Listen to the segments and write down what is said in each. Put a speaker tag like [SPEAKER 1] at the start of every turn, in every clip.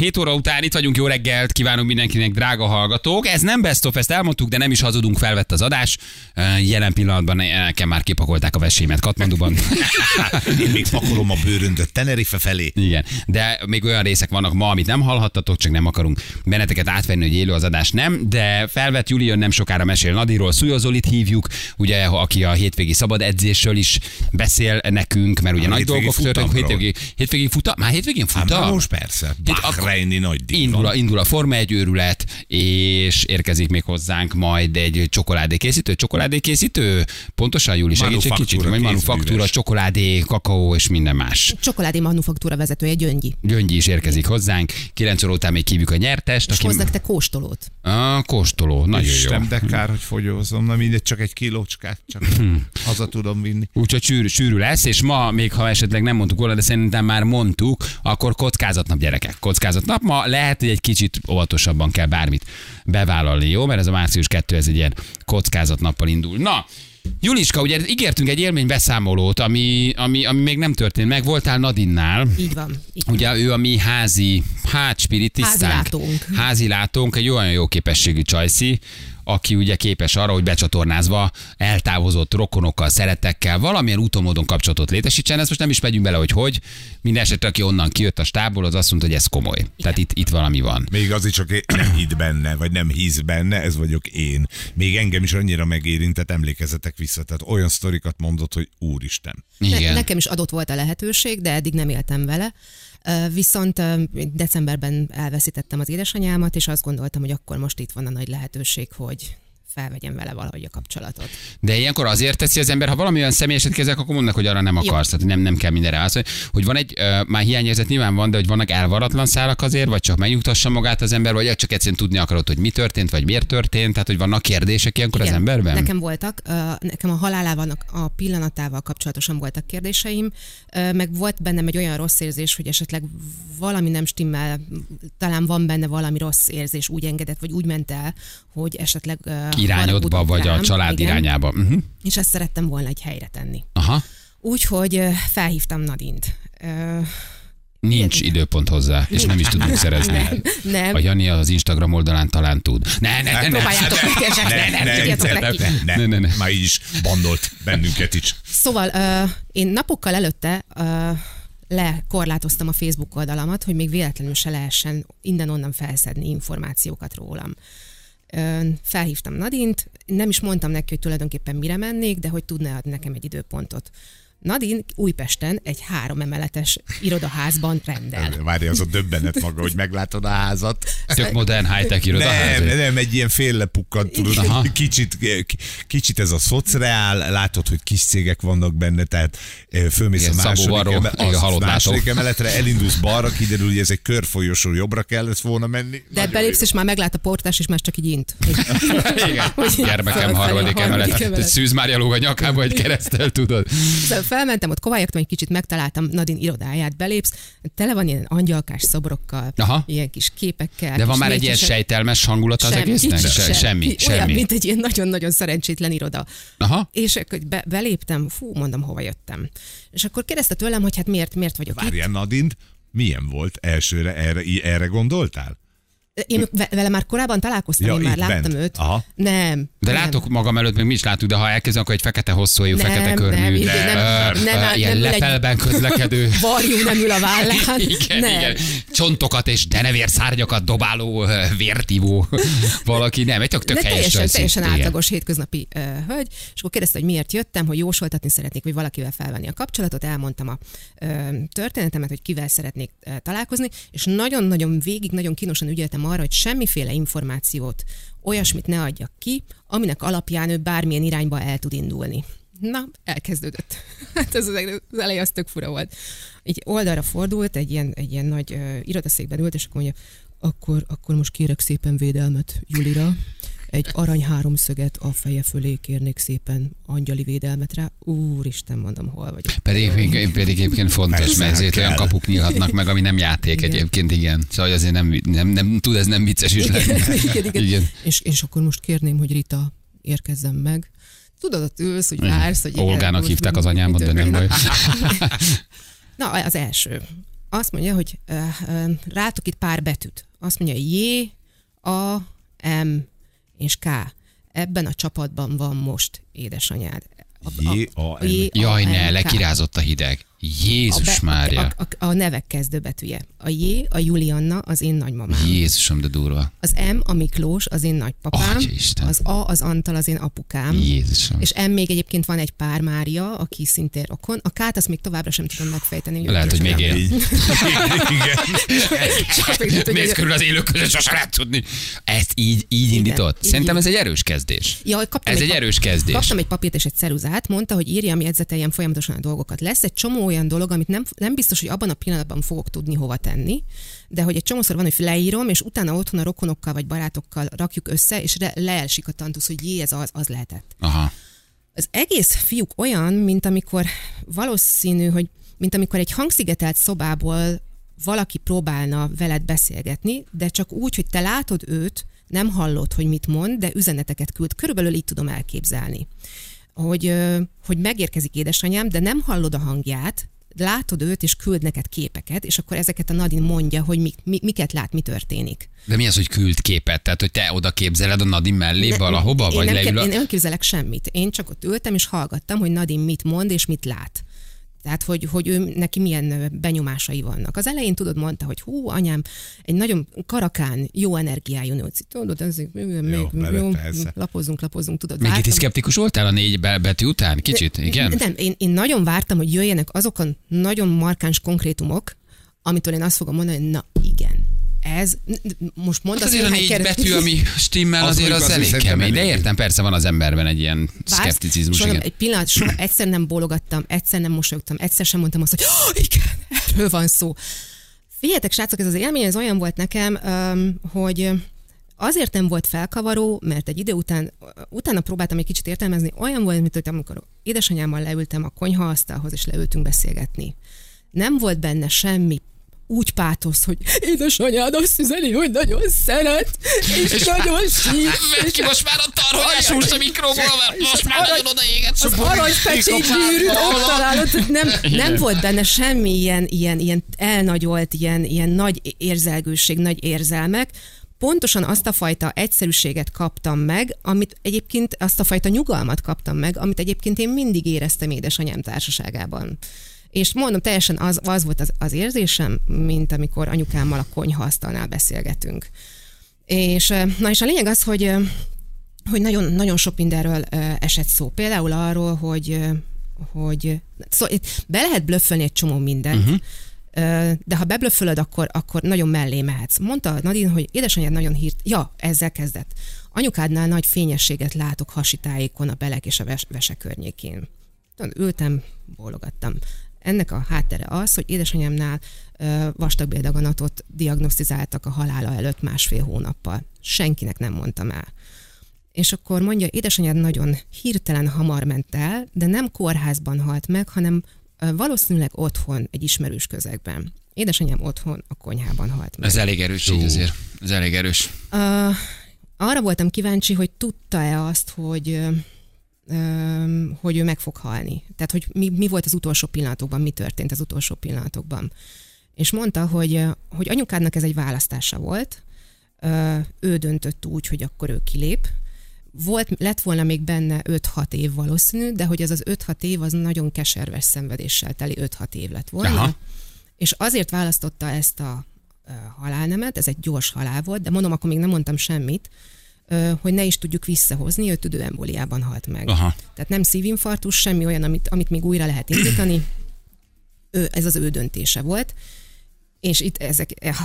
[SPEAKER 1] 7 óra után itt vagyunk, jó reggelt, kívánunk mindenkinek, drága hallgatók. Ez nem best of, ezt elmondtuk, de nem is hazudunk, felvett az adás. Jelen pillanatban nekem már kipakolták a vesémet Katmanduban.
[SPEAKER 2] Én még pakolom a bőröndöt Tenerife felé.
[SPEAKER 1] Igen, de még olyan részek vannak ma, amit nem hallhattatok, csak nem akarunk benneteket átvenni, hogy élő az adás nem, de felvett Julian nem sokára mesél Nadiról, Szújozolit hívjuk, ugye, aki a hétvégi szabad edzésről is beszél nekünk, mert ugye
[SPEAKER 2] A
[SPEAKER 1] nagy dolgok
[SPEAKER 2] futamról.
[SPEAKER 1] Hétvégi, hétvégi futam, már hétvégén futam?
[SPEAKER 2] már most persze.
[SPEAKER 1] akkor
[SPEAKER 2] Bahreini nagy díj
[SPEAKER 1] Indul a, indul a Forma 1 őrület, és érkezik még hozzánk majd egy csokoládékészítő. Csokoládékészítő? Pontosan, Júli, segíts egy kicsit.
[SPEAKER 2] Manufaktúra,
[SPEAKER 1] Vagy manufaktúra, csokoládé, kakaó és minden más.
[SPEAKER 3] Csokoládé manufaktúra vezetője Gyöngyi.
[SPEAKER 1] Gyöngyi is érkezik hozzánk. 9 óra után még hívjuk a nyertest.
[SPEAKER 3] És hoznak te kóstolót.
[SPEAKER 1] A kóstoló, nagyon jó.
[SPEAKER 2] Isten, de kár, hogy fogyózom. Na mindegy, csak egy kilócskát, csak haza tudom vinni.
[SPEAKER 1] Úgyhogy sűrű, sűrű lesz, és ma, még ha esetleg nem mondtuk volna, de szerintem már mondtuk, akkor kockázatnap gyerekek. Kockázatnap. Ma lehet, hogy egy kicsit óvatosabban kell bármit bevállalni, jó? Mert ez a március 2, ez egy ilyen kockázatnappal indul. Na, Juliska, ugye ígértünk egy élménybeszámolót, ami, ami, ami még nem történt meg. Voltál Nadinnál.
[SPEAKER 3] Így van. Így van.
[SPEAKER 1] Ugye ő a mi házi, hát spiritisztánk.
[SPEAKER 3] Házilátónk.
[SPEAKER 1] Házilátónk, egy olyan jó képességű csajszi, aki ugye képes arra, hogy becsatornázva eltávozott rokonokkal, szeretekkel valamilyen úton kapcsolatot létesítsen. Ezt most nem is megyünk bele, hogy hogy. Minden esetre, aki onnan kijött a stábból, az azt mondta, hogy ez komoly. Tehát itt, itt valami van.
[SPEAKER 2] Még az is csak én nem hitt benne, vagy nem hisz benne, ez vagyok én. Még engem is annyira megérintett, emlékezetek vissza. Tehát olyan sztorikat mondott, hogy úristen.
[SPEAKER 3] Ne,
[SPEAKER 1] Igen.
[SPEAKER 3] nekem is adott volt a lehetőség, de eddig nem éltem vele. Viszont decemberben elveszítettem az édesanyámat, és azt gondoltam, hogy akkor most itt van a nagy lehetőség, hogy felvegyem vele valahogy a kapcsolatot.
[SPEAKER 1] De ilyenkor azért teszi az ember, ha valami olyan személyeset kezelek, akkor mondnak, hogy arra nem akarsz, tehát nem, nem kell mindenre állsz. Hogy van egy, uh, már hiányérzet nyilván van, de hogy vannak elvaratlan szálak azért, vagy csak megnyugtassa magát az ember, vagy csak egyszerűen tudni akarod, hogy mi történt, vagy miért történt, tehát hogy vannak kérdések ilyenkor az
[SPEAKER 3] Igen,
[SPEAKER 1] emberben?
[SPEAKER 3] Nekem voltak, ö, nekem a halálával, a pillanatával kapcsolatosan voltak kérdéseim, ö, meg volt bennem egy olyan rossz érzés, hogy esetleg valami nem stimmel, talán van benne valami rossz érzés, úgy engedett, vagy úgy ment el, hogy esetleg ö,
[SPEAKER 1] Irányodba, vagy a
[SPEAKER 3] rám,
[SPEAKER 1] család
[SPEAKER 3] igen,
[SPEAKER 1] irányába. Uh-huh.
[SPEAKER 3] És ezt szerettem volna egy helyre tenni.
[SPEAKER 1] Aha.
[SPEAKER 3] Úgyhogy felhívtam Nadint.
[SPEAKER 1] Nincs időpont hozzá, és nem is tudunk szerezni.
[SPEAKER 3] Nem, nem.
[SPEAKER 1] A Jani az Instagram oldalán talán tud. Ne, ne, ne, ne.
[SPEAKER 3] Próbáljátok ne, ne, ne,
[SPEAKER 2] ne, ne,
[SPEAKER 1] Ne, ne, ne.
[SPEAKER 2] Már így is bandolt bennünket is.
[SPEAKER 3] Szóval ö, én napokkal előtte ö, lekorlátoztam a Facebook oldalamat, hogy még véletlenül se lehessen innen-onnan felszedni információkat rólam. Felhívtam Nadint, nem is mondtam neki, hogy tulajdonképpen mire mennék, de hogy tudna adni nekem egy időpontot. Nadin Újpesten egy három emeletes irodaházban rendel.
[SPEAKER 2] Várj, az a döbbenet maga, hogy meglátod a házat.
[SPEAKER 1] Tök modern high-tech irodaház.
[SPEAKER 2] Nem, nem, egy ilyen fél lepukkant, tudod,
[SPEAKER 1] Aha.
[SPEAKER 2] kicsit, kicsit ez a szocreál, látod, hogy kis cégek vannak benne, tehát eh, fölmész
[SPEAKER 1] Igen,
[SPEAKER 2] a második,
[SPEAKER 1] Szabó Varró,
[SPEAKER 2] eme-
[SPEAKER 1] igen,
[SPEAKER 2] az
[SPEAKER 1] halott
[SPEAKER 2] második emeletre, elindulsz balra, kiderül, hogy ez egy körfolyosó, jobbra kellett volna menni.
[SPEAKER 3] De belépsz, és már meglát a portás, és már csak így int.
[SPEAKER 1] Igen. Gyermekem harmadik emelet. Szűz Mária lóg a nyakába egy keresztel, tudod.
[SPEAKER 3] Felmentem, ott kovályogtam egy kicsit, megtaláltam Nadin irodáját, belépsz, tele van ilyen angyalkás szobrokkal,
[SPEAKER 1] Aha.
[SPEAKER 3] ilyen kis képekkel.
[SPEAKER 1] De van már egy ilyen sejtelmes hangulat az
[SPEAKER 3] Semmi,
[SPEAKER 1] egésznek? Se,
[SPEAKER 3] sem.
[SPEAKER 1] semmi,
[SPEAKER 3] Olyan,
[SPEAKER 1] semmi.
[SPEAKER 3] mint egy ilyen nagyon-nagyon szerencsétlen iroda.
[SPEAKER 1] Aha.
[SPEAKER 3] És akkor be, beléptem, fú, mondom, hova jöttem. És akkor kérdezte tőlem, hogy hát miért, miért vagyok itt.
[SPEAKER 2] Várjál, Nadint, milyen volt elsőre, erre, erre gondoltál?
[SPEAKER 3] Én ve- vele már korábban találkoztam,
[SPEAKER 2] Ja,
[SPEAKER 3] én már láttam
[SPEAKER 2] bent.
[SPEAKER 3] őt.
[SPEAKER 2] Aha.
[SPEAKER 3] Nem.
[SPEAKER 1] De
[SPEAKER 3] nem.
[SPEAKER 1] látok magam előtt, még mi is látjuk, de ha elkezdem, akkor egy fekete hosszújú,
[SPEAKER 3] Nem,
[SPEAKER 1] fekete körmű,
[SPEAKER 3] nem, nem, nem,
[SPEAKER 1] ilyen
[SPEAKER 3] nem ül egy-
[SPEAKER 1] lepelben közlekedő.
[SPEAKER 3] Varjú nem ül a vállán.
[SPEAKER 1] Igen,
[SPEAKER 3] nem.
[SPEAKER 1] igen. Csontokat és denevérszárnyakat dobáló, ö, vértívó valaki. Nem, egy tök, tök helyes
[SPEAKER 3] teljesen,
[SPEAKER 1] csajszi.
[SPEAKER 3] teljesen
[SPEAKER 1] Igen.
[SPEAKER 3] átlagos hétköznapi uh, hölgy, és akkor kérdezte, hogy miért jöttem, hogy jósoltatni szeretnék, vagy valakivel felvenni a kapcsolatot, elmondtam a uh, történetemet, hogy kivel szeretnék uh, találkozni, és nagyon-nagyon végig, nagyon kínosan ügyeltem arra, hogy semmiféle információt, olyasmit ne adjak ki, aminek alapján ő bármilyen irányba el tud indulni. Na, elkezdődött. Hát ez az, az eleje az tök fura volt. Így oldalra fordult, egy ilyen, egy ilyen nagy uh, irodaszékben ült, és akkor mondja, akkor, akkor most kérek szépen védelmet Julira. Egy arany háromszöget a feje fölé kérnék szépen angyali védelmet rá. Úristen, mondom, hol vagyok.
[SPEAKER 1] Pedig, pedig, pedig egyébként fontos, mert ezért
[SPEAKER 2] kell.
[SPEAKER 1] olyan kapuk nyílhatnak meg, ami nem játék
[SPEAKER 3] Igen.
[SPEAKER 1] egyébként, igen. Szóval azért nem, nem, nem tud ez nem vicces is lenni.
[SPEAKER 3] igen, igen.
[SPEAKER 1] igen.
[SPEAKER 3] És, és akkor most kérném, hogy Rita érkezzen meg. Tudod, ott ülsz, hogy vársz, hogy...
[SPEAKER 1] Olgának hívták az anyámat, de nem baj.
[SPEAKER 3] Na, az első. azt mondja, hogy uh, uh, rátok itt pár betűt. Azt mondja, J, A, M és K. Ebben a csapatban van most édesanyád.
[SPEAKER 1] Jaj,
[SPEAKER 3] A,
[SPEAKER 1] ne,
[SPEAKER 3] M, K.
[SPEAKER 1] lekirázott a hideg. Jézus
[SPEAKER 3] a,
[SPEAKER 1] Mária.
[SPEAKER 3] A, a, a nevek kezdőbetűje. A J, a Julianna, az én nagymamám.
[SPEAKER 1] Jézusom, de durva.
[SPEAKER 3] Az M, a Miklós, az én nagypapám.
[SPEAKER 1] Atyaisten.
[SPEAKER 3] Az A, az Antal, az én apukám.
[SPEAKER 1] Jézusom.
[SPEAKER 3] És M még egyébként van egy pár Mária, aki szintén rokon. A K-t azt még továbbra sem tudom megfejteni.
[SPEAKER 1] Lehet, hogy még él.
[SPEAKER 2] Így. Igen.
[SPEAKER 1] Mész
[SPEAKER 3] hogy-
[SPEAKER 1] körül az élők között, sose lehet tudni. Ezt így, így indított.
[SPEAKER 3] így
[SPEAKER 1] Szerintem ez egy erős kezdés.
[SPEAKER 3] Ja, hogy kaptam
[SPEAKER 1] Ez egy
[SPEAKER 3] pap-
[SPEAKER 1] erős kezdés.
[SPEAKER 3] Kaptam egy papírt és egy ceruzát, mondta, hogy írjam, jegyzeteljem folyamatosan a dolgokat. Lesz egy csomó olyan dolog, amit nem, nem biztos, hogy abban a pillanatban fogok tudni hova tenni, de hogy egy csomószor van, hogy leírom, és utána otthon a rokonokkal vagy barátokkal rakjuk össze, és le, leelsik a tantusz, hogy jé, ez az, az lehetett.
[SPEAKER 1] Aha.
[SPEAKER 3] Az egész fiúk olyan, mint amikor valószínű, hogy mint amikor egy hangszigetelt szobából valaki próbálna veled beszélgetni, de csak úgy, hogy te látod őt, nem hallod, hogy mit mond, de üzeneteket küld. Körülbelül így tudom elképzelni. Hogy, hogy megérkezik édesanyám, de nem hallod a hangját, látod őt, és küld neked képeket, és akkor ezeket a Nadine mondja, hogy mi, mi, miket lát, mi történik.
[SPEAKER 1] De mi az, hogy küld képet? Tehát, hogy te oda képzeled a Nadim mellé
[SPEAKER 3] Ne-
[SPEAKER 1] valahova,
[SPEAKER 3] én
[SPEAKER 1] vagy
[SPEAKER 3] nem,
[SPEAKER 1] leül a...
[SPEAKER 3] Én nem képzelek semmit. Én csak ott ültem, és hallgattam, hogy Nadine mit mond, és mit lát. Tehát, hogy, hogy ő, neki milyen benyomásai vannak. Az elején tudod, mondta, hogy hú, anyám, egy nagyon karakán, jó energiájú nő. Tudod, ez még, jó,
[SPEAKER 2] persze.
[SPEAKER 3] lapozzunk, lapozzunk, tudod.
[SPEAKER 1] Még itt
[SPEAKER 3] vártam-
[SPEAKER 1] is szkeptikus voltál a négy be- betű után? Kicsit, igen?
[SPEAKER 3] Nem, én, én nagyon vártam, hogy jöjjenek azok a nagyon markáns konkrétumok, amitől én azt fogom mondani, hogy na ez, most mondd
[SPEAKER 1] Hát
[SPEAKER 3] azt,
[SPEAKER 1] azért a négy betű, ami stimmel,
[SPEAKER 2] Az
[SPEAKER 1] azért az
[SPEAKER 2] az
[SPEAKER 1] elég kemény. De értem, persze van az emberben egy ilyen
[SPEAKER 3] Vársz,
[SPEAKER 1] szkepticizmus,
[SPEAKER 3] soha. Egy pillanat, soha egyszer nem bólogattam, egyszer nem mosolyogtam, egyszer sem mondtam azt, hogy oh, igen, erről van szó. Figyeljetek, srácok, ez az élmény ez olyan volt nekem, hogy azért nem volt felkavaró, mert egy idő után, utána próbáltam egy kicsit értelmezni, olyan volt, mint hogy amikor édesanyámmal leültem a konyhaasztalhoz, és leültünk beszélgetni. Nem volt benne semmi úgy pátosz, hogy édesanyád azt üzeni, hogy nagyon szeret, és, és nagyon sír,
[SPEAKER 1] Vedd ki most már a tarhonyás húst a mikróból, mert most már nagyon odaéget.
[SPEAKER 3] az aranypecsét gyűrűt ott találod, nem, nem volt benne semmi ilyen, ilyen, ilyen elnagyolt, ilyen, ilyen nagy érzelgőség, nagy érzelmek, pontosan azt a fajta egyszerűséget kaptam meg, amit egyébként azt a fajta nyugalmat kaptam meg, amit egyébként én mindig éreztem édesanyám társaságában. És mondom, teljesen az, az volt az, az érzésem, mint amikor anyukámmal a konyhaasztalnál beszélgetünk. És, na és a lényeg az, hogy hogy nagyon, nagyon sok mindenről esett szó. Például arról, hogy, hogy szóval be lehet blöffölni egy csomó mindent, uh-huh. de ha beblöffölöd, akkor, akkor nagyon mellé mehetsz. Mondta Nadine, hogy édesanyád nagyon hírt, ja, ezzel kezdett. Anyukádnál nagy fényességet látok hasitájékon, a belek és a ves- vese környékén. Ültem, bólogattam. Ennek a háttere az, hogy édesanyámnál vastagbéldaganatot diagnosztizáltak a halála előtt másfél hónappal. Senkinek nem mondtam el. És akkor mondja, édesanyád nagyon hirtelen hamar ment el, de nem kórházban halt meg, hanem valószínűleg otthon, egy ismerős közegben. Édesanyám otthon, a konyhában halt meg.
[SPEAKER 1] Ez elég erős így azért. Ez elég erős.
[SPEAKER 3] Uh, arra voltam kíváncsi, hogy tudta-e azt, hogy hogy ő meg fog halni. Tehát, hogy mi, mi volt az utolsó pillanatokban, mi történt az utolsó pillanatokban. És mondta, hogy, hogy anyukádnak ez egy választása volt, ő döntött úgy, hogy akkor ő kilép. Volt, lett volna még benne 5-6 év valószínű, de hogy ez az 5-6 év az nagyon keserves szenvedéssel teli 5-6 év lett volna.
[SPEAKER 1] Aha.
[SPEAKER 3] És azért választotta ezt a halálnemet, ez egy gyors halál volt, de mondom, akkor még nem mondtam semmit, hogy ne is tudjuk visszahozni, ő tüdőemboliában halt meg.
[SPEAKER 1] Aha.
[SPEAKER 3] Tehát nem szívinfarktus, semmi olyan, amit, amit még újra lehet indítani. Ő, ez az ő döntése volt. És itt ezek, eh,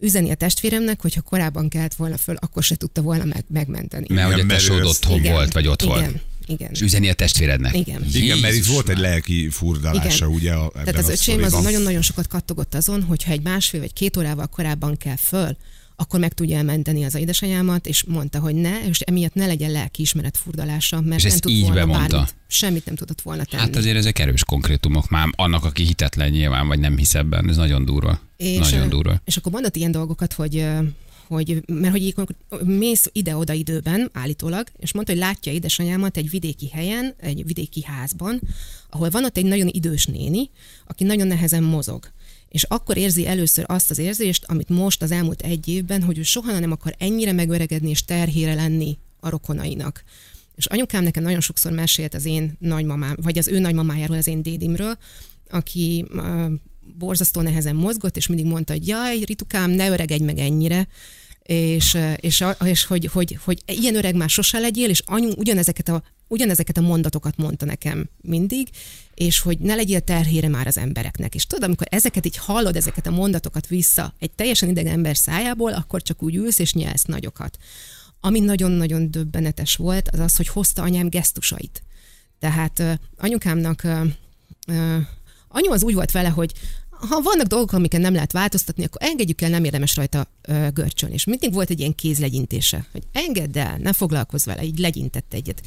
[SPEAKER 3] üzeni a testvéremnek, hogyha korábban kelt volna föl, akkor se tudta volna meg, megmenteni.
[SPEAKER 1] Mert hogy a tesód otthon
[SPEAKER 3] Igen,
[SPEAKER 1] volt, vagy ott
[SPEAKER 3] igen,
[SPEAKER 1] volt.
[SPEAKER 3] Igen.
[SPEAKER 1] És üzeni a testvérednek.
[SPEAKER 3] Igen.
[SPEAKER 2] Igen, mert itt
[SPEAKER 1] Jézus
[SPEAKER 2] volt egy lelki furdalása,
[SPEAKER 3] Igen.
[SPEAKER 2] ugye? A, ebben
[SPEAKER 3] Tehát az öcsém az nagyon-nagyon sokat kattogott azon, hogyha egy másfél vagy két órával korábban kell föl, akkor meg tudja elmenteni az édesanyámat, és mondta, hogy ne, és emiatt ne legyen lelkiismeret furdalása, mert
[SPEAKER 1] És
[SPEAKER 3] nem
[SPEAKER 1] ezt
[SPEAKER 3] tud
[SPEAKER 1] így
[SPEAKER 3] volna
[SPEAKER 1] bemondta?
[SPEAKER 3] bármit, semmit nem tudott volna tenni.
[SPEAKER 1] Hát azért ezek erős konkrétumok már annak, aki hitetlen nyilván, vagy nem hisz ebben. Ez nagyon durva.
[SPEAKER 3] és,
[SPEAKER 1] nagyon durva.
[SPEAKER 3] És akkor mondott ilyen dolgokat, hogy hogy, mert hogy így mész ide-oda időben állítólag, és mondta, hogy látja édesanyámat egy vidéki helyen, egy vidéki házban, ahol van ott egy nagyon idős néni, aki nagyon nehezen mozog. És akkor érzi először azt az érzést, amit most az elmúlt egy évben, hogy ő soha nem akar ennyire megöregedni és terhére lenni a rokonainak. És anyukám nekem nagyon sokszor mesélt az én nagymamám, vagy az ő nagymamájáról, az én dédimről, aki uh, borzasztó nehezen mozgott, és mindig mondta, hogy jaj, Ritukám, ne öregedj meg ennyire, és, és, és hogy, hogy, hogy ilyen öreg már sose legyél, és anyu ugyanezeket a, ugyanezeket a mondatokat mondta nekem mindig, és hogy ne legyél terhére már az embereknek. És tudod, amikor ezeket így hallod, ezeket a mondatokat vissza egy teljesen idegen ember szájából, akkor csak úgy ülsz és nyelsz nagyokat. Ami nagyon-nagyon döbbenetes volt, az az, hogy hozta anyám gesztusait. Tehát anyukámnak anyu az úgy volt vele, hogy ha vannak dolgok, amiket nem lehet változtatni, akkor engedjük el, nem érdemes rajta uh, görcsölni. És mindig volt egy ilyen kézlegyintése, hogy engedd el, ne foglalkozz vele, így legyintett egyet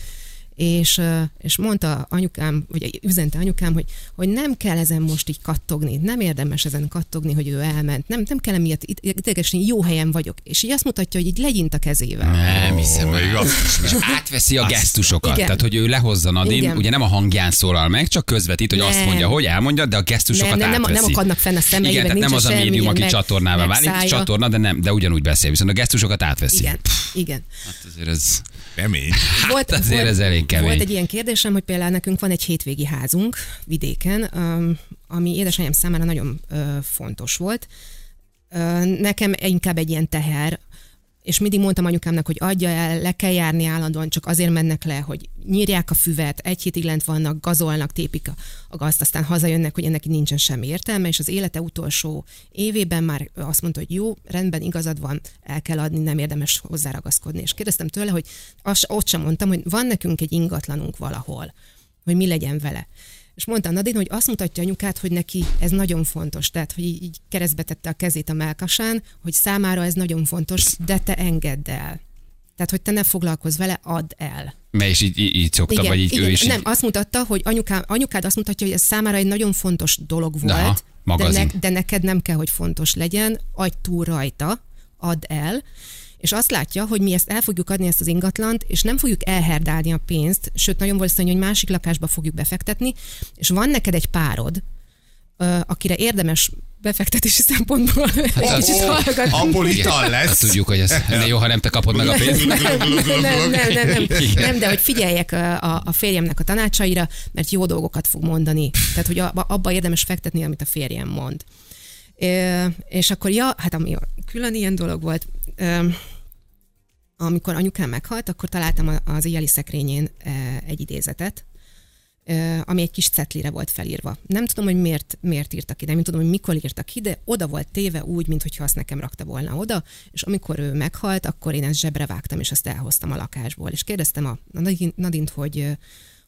[SPEAKER 3] és, és mondta anyukám, vagy üzente anyukám, hogy, hogy nem kell ezen most így kattogni, nem érdemes ezen kattogni, hogy ő elment, nem, nem kell emiatt idegesni, jó helyen vagyok. És így azt mutatja, hogy így legyint a kezével.
[SPEAKER 1] Nem hiszem, hogy És átveszi a gesztusokat, Igen. tehát hogy ő lehozza Nadin, Igen. ugye nem a hangján szólal meg, csak közvetít, hogy nem. azt mondja, hogy elmondja, de a gesztusokat nem, nem,
[SPEAKER 3] átveszi. Nem, nem akadnak fenn a szemei,
[SPEAKER 1] Igen, tehát nem az a médium, aki csatornává válik, csatorna, de nem, de ugyanúgy beszél, viszont a gesztusokat átveszi.
[SPEAKER 3] Igen, Igen.
[SPEAKER 1] Hát azért ez...
[SPEAKER 2] Kemény.
[SPEAKER 3] Volt, hát azért volt, ez elég kemény. Volt egy ilyen kérdésem, hogy például nekünk van egy hétvégi házunk vidéken, ami édesanyám számára nagyon fontos volt. Nekem inkább egy ilyen teher, és mindig mondtam anyukámnak, hogy adja el, le kell járni állandóan, csak azért mennek le, hogy nyírják a füvet, egy hétig lent vannak, gazolnak, tépik a, a gazt, aztán hazajönnek, hogy ennek nincsen semmi értelme, és az élete utolsó évében már azt mondta, hogy jó, rendben, igazad van, el kell adni, nem érdemes hozzáragaszkodni. És kérdeztem tőle, hogy azt, ott sem mondtam, hogy van nekünk egy ingatlanunk valahol, hogy mi legyen vele. És mondta Nadine, hogy azt mutatja anyukát, hogy neki ez nagyon fontos. Tehát, hogy így, keresztbe tette a kezét a melkasán, hogy számára ez nagyon fontos, de te engedd el. Tehát, hogy te ne foglalkozz vele, add el.
[SPEAKER 1] Mert is így, így, szokta, igen, vagy így igen, ő is
[SPEAKER 3] Nem, így... azt mutatta, hogy anyuká, anyukád azt mutatja, hogy ez számára egy nagyon fontos dolog volt, Aha, de, ne, de neked nem kell, hogy fontos legyen, adj túl rajta, add el, és azt látja, hogy mi ezt el fogjuk adni ezt az ingatlant, és nem fogjuk elherdálni a pénzt, sőt, nagyon valószínű, hogy másik lakásba fogjuk befektetni, és van neked egy párod, akire érdemes befektetési szempontból hát egy kicsit hallgatni.
[SPEAKER 2] Abból ital lesz. Hát
[SPEAKER 1] tudjuk, hogy ez ne jó, ha nem te kapod meg a pénzt.
[SPEAKER 3] Nem, nem, nem, nem, nem, nem, de hogy figyeljek a, a férjemnek a tanácsaira, mert jó dolgokat fog mondani. Tehát, hogy abba érdemes fektetni, amit a férjem mond. És akkor, ja, hát ami külön ilyen dolog volt, amikor anyukám meghalt, akkor találtam az éjjeli szekrényén egy idézetet, ami egy kis cetlire volt felírva. Nem tudom, hogy miért, miért írtak ide, nem tudom, hogy mikor írtak ki, de oda volt téve úgy, mintha azt nekem rakta volna oda, és amikor ő meghalt, akkor én ezt zsebre vágtam, és azt elhoztam a lakásból. És kérdeztem a Nadint, hogy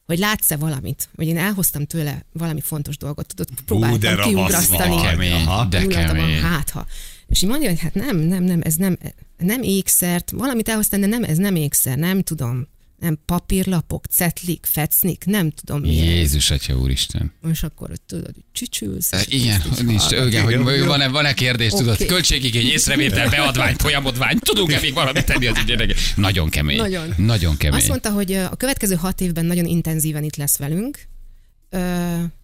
[SPEAKER 3] hogy látsz-e valamit, vagy én elhoztam tőle valami fontos dolgot, tudod, próbáltam Hú, kiugrasztani.
[SPEAKER 1] De kemény, de kemény.
[SPEAKER 3] Hát, ha. És így mondja, hogy hát nem, nem, nem, ez nem, nem ékszert, valamit elhoztam, de nem, ez nem ékszer, nem tudom nem papírlapok, cetlik, fecnik, nem tudom
[SPEAKER 1] mi. Jézus, Atya Úristen.
[SPEAKER 3] És akkor hogy tudod, hogy csücsülsz.
[SPEAKER 1] E, igen, nincs, igen, hogy van-e, van-e kérdés, okay. tudod, költségigény, észrevétel, beadvány, folyamodvány, tudunk-e még valamit tenni az ügyének? Nagyon kemény. Nagyon. Nagyon kemény.
[SPEAKER 3] Azt mondta, hogy a következő hat évben nagyon intenzíven itt lesz velünk,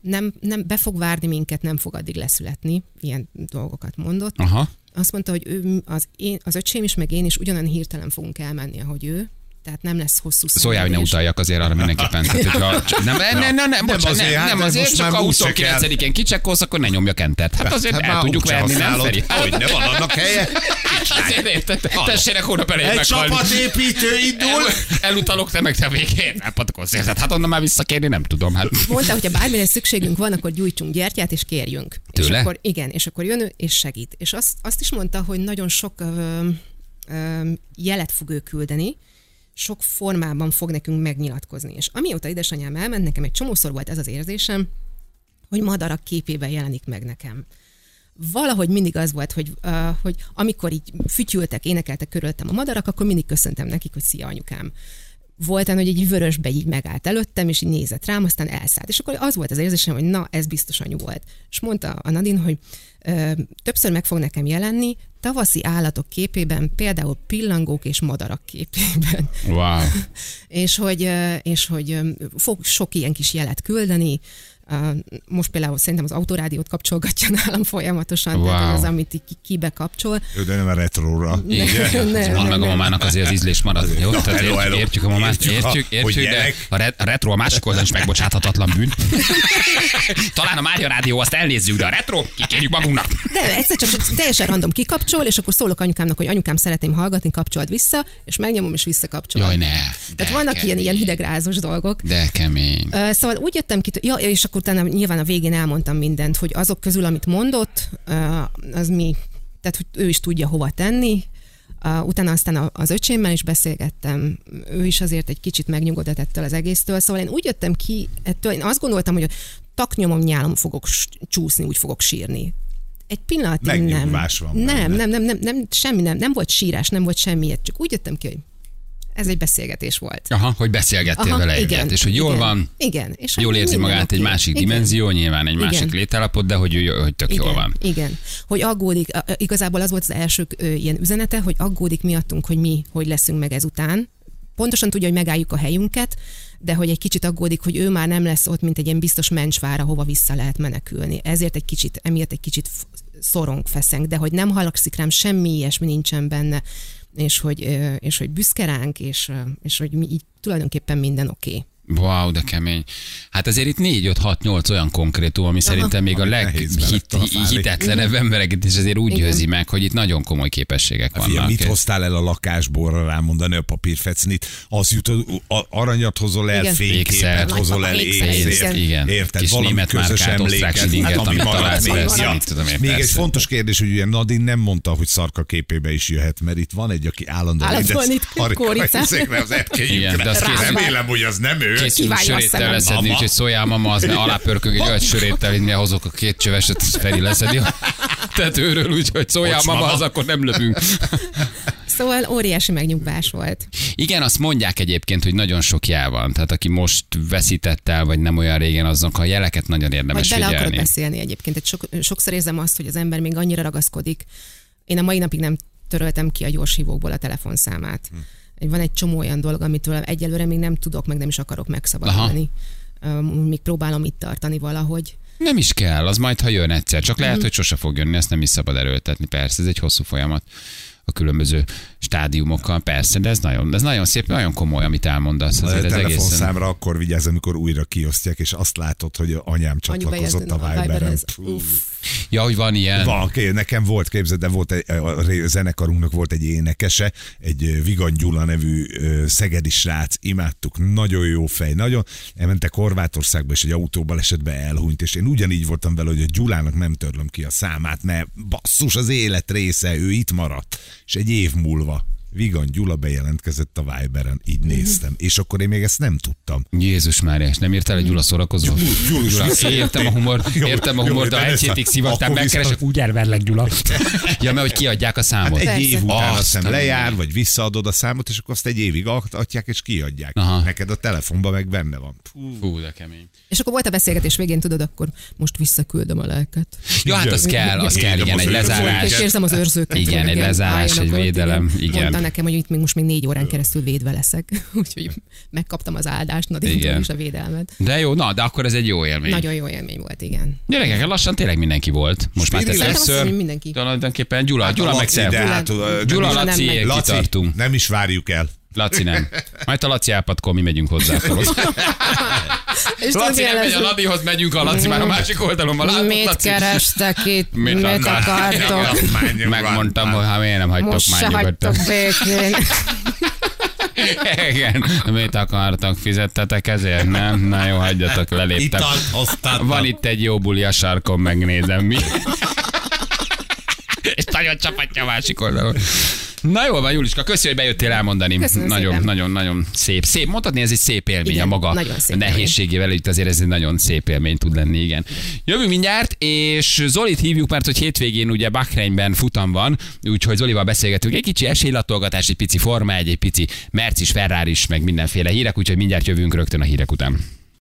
[SPEAKER 3] nem, nem, be fog várni minket, nem fog addig leszületni, ilyen dolgokat mondott.
[SPEAKER 1] Aha.
[SPEAKER 3] Azt mondta, hogy ő, az, én, az öcsém is, meg én is ugyanolyan hirtelen fogunk elmenni, ahogy ő, tehát nem lesz hosszú
[SPEAKER 1] Szóljál, hogy ne utaljak azért arra mindenképpen. Tehát, hogyha, nem, nem, nem, nem, nem, bocsánat, azért, nem, nem azért, csak a 29-én kicsekkolsz, akkor ne nyomjak entert. Hát azért hát el tudjuk venni, nem Feri?
[SPEAKER 2] Hogy ne van annak helye?
[SPEAKER 1] Azért érted, tessének hónap elején
[SPEAKER 2] Egy csapatépítő indul.
[SPEAKER 1] Elutalok, te meg te végén. Elpatkolsz érted? Hát onnan már visszakérni nem tudom. Hát.
[SPEAKER 3] Mondta, hogy ha bármilyen szükségünk van, akkor gyújtsunk gyertyát és kérjünk.
[SPEAKER 1] Tőle?
[SPEAKER 3] És akkor, igen, és akkor jön ő és segít. És azt, azt is mondta, hogy nagyon sok ö, ö, jelet fog ő küldeni, sok formában fog nekünk megnyilatkozni. És amióta édesanyám elment, nekem egy csomószor volt ez az érzésem, hogy madarak képében jelenik meg nekem. Valahogy mindig az volt, hogy, uh, hogy amikor így fütyültek, énekeltek körülöttem a madarak, akkor mindig köszöntem nekik, hogy szia anyukám volt hogy egy vörösbe így megállt előttem, és így nézett rám, aztán elszállt. És akkor az volt az érzésem, hogy na, ez biztos anyu volt. És mondta a Nadine, hogy ö, többször meg fog nekem jelenni, tavaszi állatok képében, például pillangók és madarak képében.
[SPEAKER 1] Wow.
[SPEAKER 3] és hogy, és hogy fog sok ilyen kis jelet küldeni, most például szerintem az autorádiót kapcsolgatja nálam folyamatosan,
[SPEAKER 1] Wow.
[SPEAKER 3] tehát az, amit így ki- kibe kapcsol.
[SPEAKER 2] Ő de nem a retróra.
[SPEAKER 1] Igen.
[SPEAKER 3] Nem,
[SPEAKER 1] Van
[SPEAKER 3] nem,
[SPEAKER 1] meg a mamának azért az ízlés marad. Jó? Tehát
[SPEAKER 2] hello,
[SPEAKER 1] értjük,
[SPEAKER 2] hello.
[SPEAKER 1] értjük a mamát,
[SPEAKER 2] Értjük,
[SPEAKER 1] értjük, értjük, de a, re- a retro a másik oldalon is megbocsáthatatlan bűn. Talán a Mária Rádió azt elnézzük, de a retro kikérjük magunknak.
[SPEAKER 3] De egyszer csak teljesen random kikapcsol, és akkor szólok anyukámnak, hogy anyukám szeretném hallgatni, kapcsolt vissza, és megnyomom, és visszakapcsolom.
[SPEAKER 1] Jaj, ne.
[SPEAKER 3] Tehát vannak ilyen,
[SPEAKER 1] kemény.
[SPEAKER 3] ilyen hidegrázos dolgok.
[SPEAKER 1] De kemény.
[SPEAKER 3] Szóval úgy jöttem ki, ja, és akkor utána nyilván a végén elmondtam mindent, hogy azok közül, amit mondott, az mi, tehát hogy ő is tudja hova tenni. Utána aztán az öcsémmel is beszélgettem, ő is azért egy kicsit megnyugodott ettől az egésztől, szóval én úgy jöttem ki ettől, én azt gondoltam, hogy a taknyomom nyálom fogok csúszni, úgy fogok sírni. Egy pillanatig nem.
[SPEAKER 2] Van
[SPEAKER 3] Nem, nem, nem, nem, nem, semmi nem, nem volt sírás, nem volt semmi, csak úgy jöttem ki, hogy ez egy beszélgetés volt.
[SPEAKER 1] Aha, hogy beszélgettél
[SPEAKER 3] Aha,
[SPEAKER 1] vele
[SPEAKER 3] igen,
[SPEAKER 1] egyet, és hogy jól
[SPEAKER 3] igen,
[SPEAKER 1] van,
[SPEAKER 3] Igen. És
[SPEAKER 1] jól
[SPEAKER 3] hát
[SPEAKER 1] érzi magát egy másik
[SPEAKER 3] Igen.
[SPEAKER 1] dimenzió, nyilván egy
[SPEAKER 3] Igen.
[SPEAKER 1] másik létállapot, de hogy, ő, hogy tök
[SPEAKER 3] Igen,
[SPEAKER 1] jól van.
[SPEAKER 3] Igen, hogy aggódik, igazából az volt az első ilyen üzenete, hogy aggódik miattunk, hogy mi hogy leszünk meg ezután. Pontosan tudja, hogy megálljuk a helyünket, de hogy egy kicsit aggódik, hogy ő már nem lesz ott, mint egy ilyen biztos mencsvára, hova vissza lehet menekülni. Ezért egy kicsit, emiatt egy kicsit szorong, feszeng, de hogy nem halakszik rám, semmi ilyesmi nincsen benne, és hogy, és hogy büszke ránk, és, és hogy mi így tulajdonképpen minden oké. Okay.
[SPEAKER 1] Wow, de kemény. Hát azért itt 4, 5, 6, 8 olyan konkrétum, ami szerintem még a leghitetlenebb embereket is azért úgy
[SPEAKER 3] Igen.
[SPEAKER 1] győzi meg, hogy itt nagyon komoly képességek
[SPEAKER 2] Fia,
[SPEAKER 1] vannak.
[SPEAKER 2] mit hoztál el a lakásból rámondani a papírfecnit? Az jut, a- aranyat hozol el,
[SPEAKER 3] Igen.
[SPEAKER 2] fényképet hozol el,
[SPEAKER 3] Ékszer,
[SPEAKER 2] ékszert.
[SPEAKER 3] igen.
[SPEAKER 1] Igen.
[SPEAKER 2] Érted?
[SPEAKER 1] Kis
[SPEAKER 2] Valami
[SPEAKER 1] német
[SPEAKER 2] közös emléket, hát, ami
[SPEAKER 1] találsz,
[SPEAKER 2] még.
[SPEAKER 1] persze,
[SPEAKER 2] Ja.
[SPEAKER 1] mit tudom én,
[SPEAKER 2] Még egy fontos kérdés, hogy ugye Nadine nem mondta, hogy szarka képébe is jöhet, mert itt van egy, aki állandóan
[SPEAKER 3] itt
[SPEAKER 2] ezekre az
[SPEAKER 1] Igen,
[SPEAKER 2] erkélyükre. Remélem, hogy az nem ő.
[SPEAKER 1] Készülünk söréttel leszedni, úgyhogy szóljál mama, az ne alapörkünk egy olyan söréttel, hogy mi hozok a két csöveset, az Feri leszedi a tetőről, úgyhogy szóljál mama,
[SPEAKER 2] mama.
[SPEAKER 1] az akkor nem lövünk.
[SPEAKER 3] Szóval óriási megnyugvás volt.
[SPEAKER 1] Igen, azt mondják egyébként, hogy nagyon sok jel van. Tehát aki most veszített el, vagy nem olyan régen, azok a jeleket nagyon érdemes
[SPEAKER 3] Vagy bele
[SPEAKER 1] figyelni.
[SPEAKER 3] beszélni egyébként. Egy sok, sokszor érzem azt, hogy az ember még annyira ragaszkodik. Én a mai napig nem töröltem ki a gyorshívókból a telefonszámát. Hm. Van egy csomó olyan dolog, amitől egyelőre még nem tudok, meg nem is akarok megszabadulni. Um, még próbálom itt tartani valahogy.
[SPEAKER 1] Nem is kell, az majd, ha jön egyszer. Csak lehet, hogy sose fog jönni, ezt nem is szabad erőltetni. Persze, ez egy hosszú folyamat a különböző stádiumokkal, persze, de ez nagyon, ez nagyon szép, nagyon komoly, amit elmondasz.
[SPEAKER 2] A
[SPEAKER 1] Azért ez egészen...
[SPEAKER 2] telefonszámra akkor vigyázz, amikor újra kiosztják, és azt látod, hogy anyám csatlakozott a
[SPEAKER 3] bejegyzett a
[SPEAKER 2] Viberen.
[SPEAKER 3] Viberhez. Uff.
[SPEAKER 1] Ja, hogy van ilyen.
[SPEAKER 2] Van, nekem volt, képzeld, de volt egy, a zenekarunknak volt egy énekese, egy Vigan Gyula nevű szegedi srác, imádtuk, nagyon jó fej, nagyon, elmentek Horvátországba, és egy autóbalesetbe elhunyt, és én ugyanígy voltam vele, hogy a Gyulának nem törlöm ki a számát, mert basszus, az élet része, ő itt maradt, és egy év múlva Vigan Gyula bejelentkezett a Viberen, így néztem, és akkor én még ezt nem tudtam.
[SPEAKER 1] Jézus Mária, és nem írtál egy Gyula szórakozó?
[SPEAKER 2] Gyula,
[SPEAKER 1] Gyula, értem a humor,
[SPEAKER 2] Jó,
[SPEAKER 1] értem a
[SPEAKER 2] jó,
[SPEAKER 1] humor, de egy hétig szivattál,
[SPEAKER 2] akkor
[SPEAKER 1] megkeresek, úgy elverlek Gyula. Ja, mert hogy kiadják a számot.
[SPEAKER 2] Egy
[SPEAKER 3] Persze.
[SPEAKER 2] év után azt hiszem lejár, vagy visszaadod a számot, és akkor azt egy évig adják, és kiadják.
[SPEAKER 1] Aha.
[SPEAKER 2] Neked a telefonban meg benne van. Fú.
[SPEAKER 1] Fú, de kemény.
[SPEAKER 3] És akkor volt a beszélgetés végén, tudod, akkor most visszaküldöm a lelket.
[SPEAKER 1] Ja, hát az kell, az kell, igen, egy lezárás.
[SPEAKER 3] És érzem az őrzőket.
[SPEAKER 1] Igen, egy lezárás, egy védelem, igen.
[SPEAKER 3] Nekem, hogy itt még most még négy órán keresztül védve leszek. Úgyhogy megkaptam az áldást,
[SPEAKER 1] Igen.
[SPEAKER 3] Nadine is a védelmet.
[SPEAKER 1] De jó, na, de akkor ez egy jó élmény.
[SPEAKER 3] Nagyon jó élmény volt, igen.
[SPEAKER 1] Gyerekek, lassan tényleg mindenki volt. Most már
[SPEAKER 3] hogy mindenki.
[SPEAKER 1] Tulajdonképpen Gyula,
[SPEAKER 2] Hát
[SPEAKER 1] Gyula meg
[SPEAKER 2] de
[SPEAKER 3] Gyula-
[SPEAKER 2] hát, ö,
[SPEAKER 1] Gyula,
[SPEAKER 3] nem
[SPEAKER 1] Laci,
[SPEAKER 3] megy.
[SPEAKER 2] Laci,
[SPEAKER 1] kitartunk.
[SPEAKER 2] nem is várjuk el.
[SPEAKER 1] Laci nem. Majd a Laci elpatkol, mi megyünk hozzá.
[SPEAKER 3] És
[SPEAKER 1] Laci nem megy, a
[SPEAKER 3] lesz?
[SPEAKER 1] Ladihoz megyünk, a Laci már a másik oldalon. Látod,
[SPEAKER 3] Mit
[SPEAKER 1] Laci?
[SPEAKER 3] kerestek itt?
[SPEAKER 1] Mit
[SPEAKER 3] Mit,
[SPEAKER 1] akartok? Megmondtam, hogy ha miért nem hagytok
[SPEAKER 3] Most
[SPEAKER 1] már
[SPEAKER 3] se
[SPEAKER 1] nyugodtan.
[SPEAKER 3] hagytok békén.
[SPEAKER 1] Igen, mit akartak, fizettetek ezért? Nem? Na jó, hagyjatok, leléptem. Van itt egy jó buli a sarkon, megnézem mi. És nagyon csapatja a másik oldalon. Na jó van, Juliska, köszi, hogy bejöttél elmondani.
[SPEAKER 3] Köszönöm
[SPEAKER 1] nagyon,
[SPEAKER 3] szépen.
[SPEAKER 1] nagyon, nagyon szép. Szép, mondhatni, ez egy szép élmény
[SPEAKER 3] Igen,
[SPEAKER 1] a maga
[SPEAKER 3] szép
[SPEAKER 1] nehézségével, itt azért ez egy nagyon szép élmény tud lenni, igen. Jövünk mindjárt, és Zolit hívjuk, mert hogy hétvégén ugye Bahreinben futam van, úgyhogy Zolival beszélgetünk egy kicsi esélylatolgatás, egy pici forma, egy, egy pici Mercis, Ferrari meg mindenféle hírek, úgyhogy mindjárt jövünk rögtön a hírek után.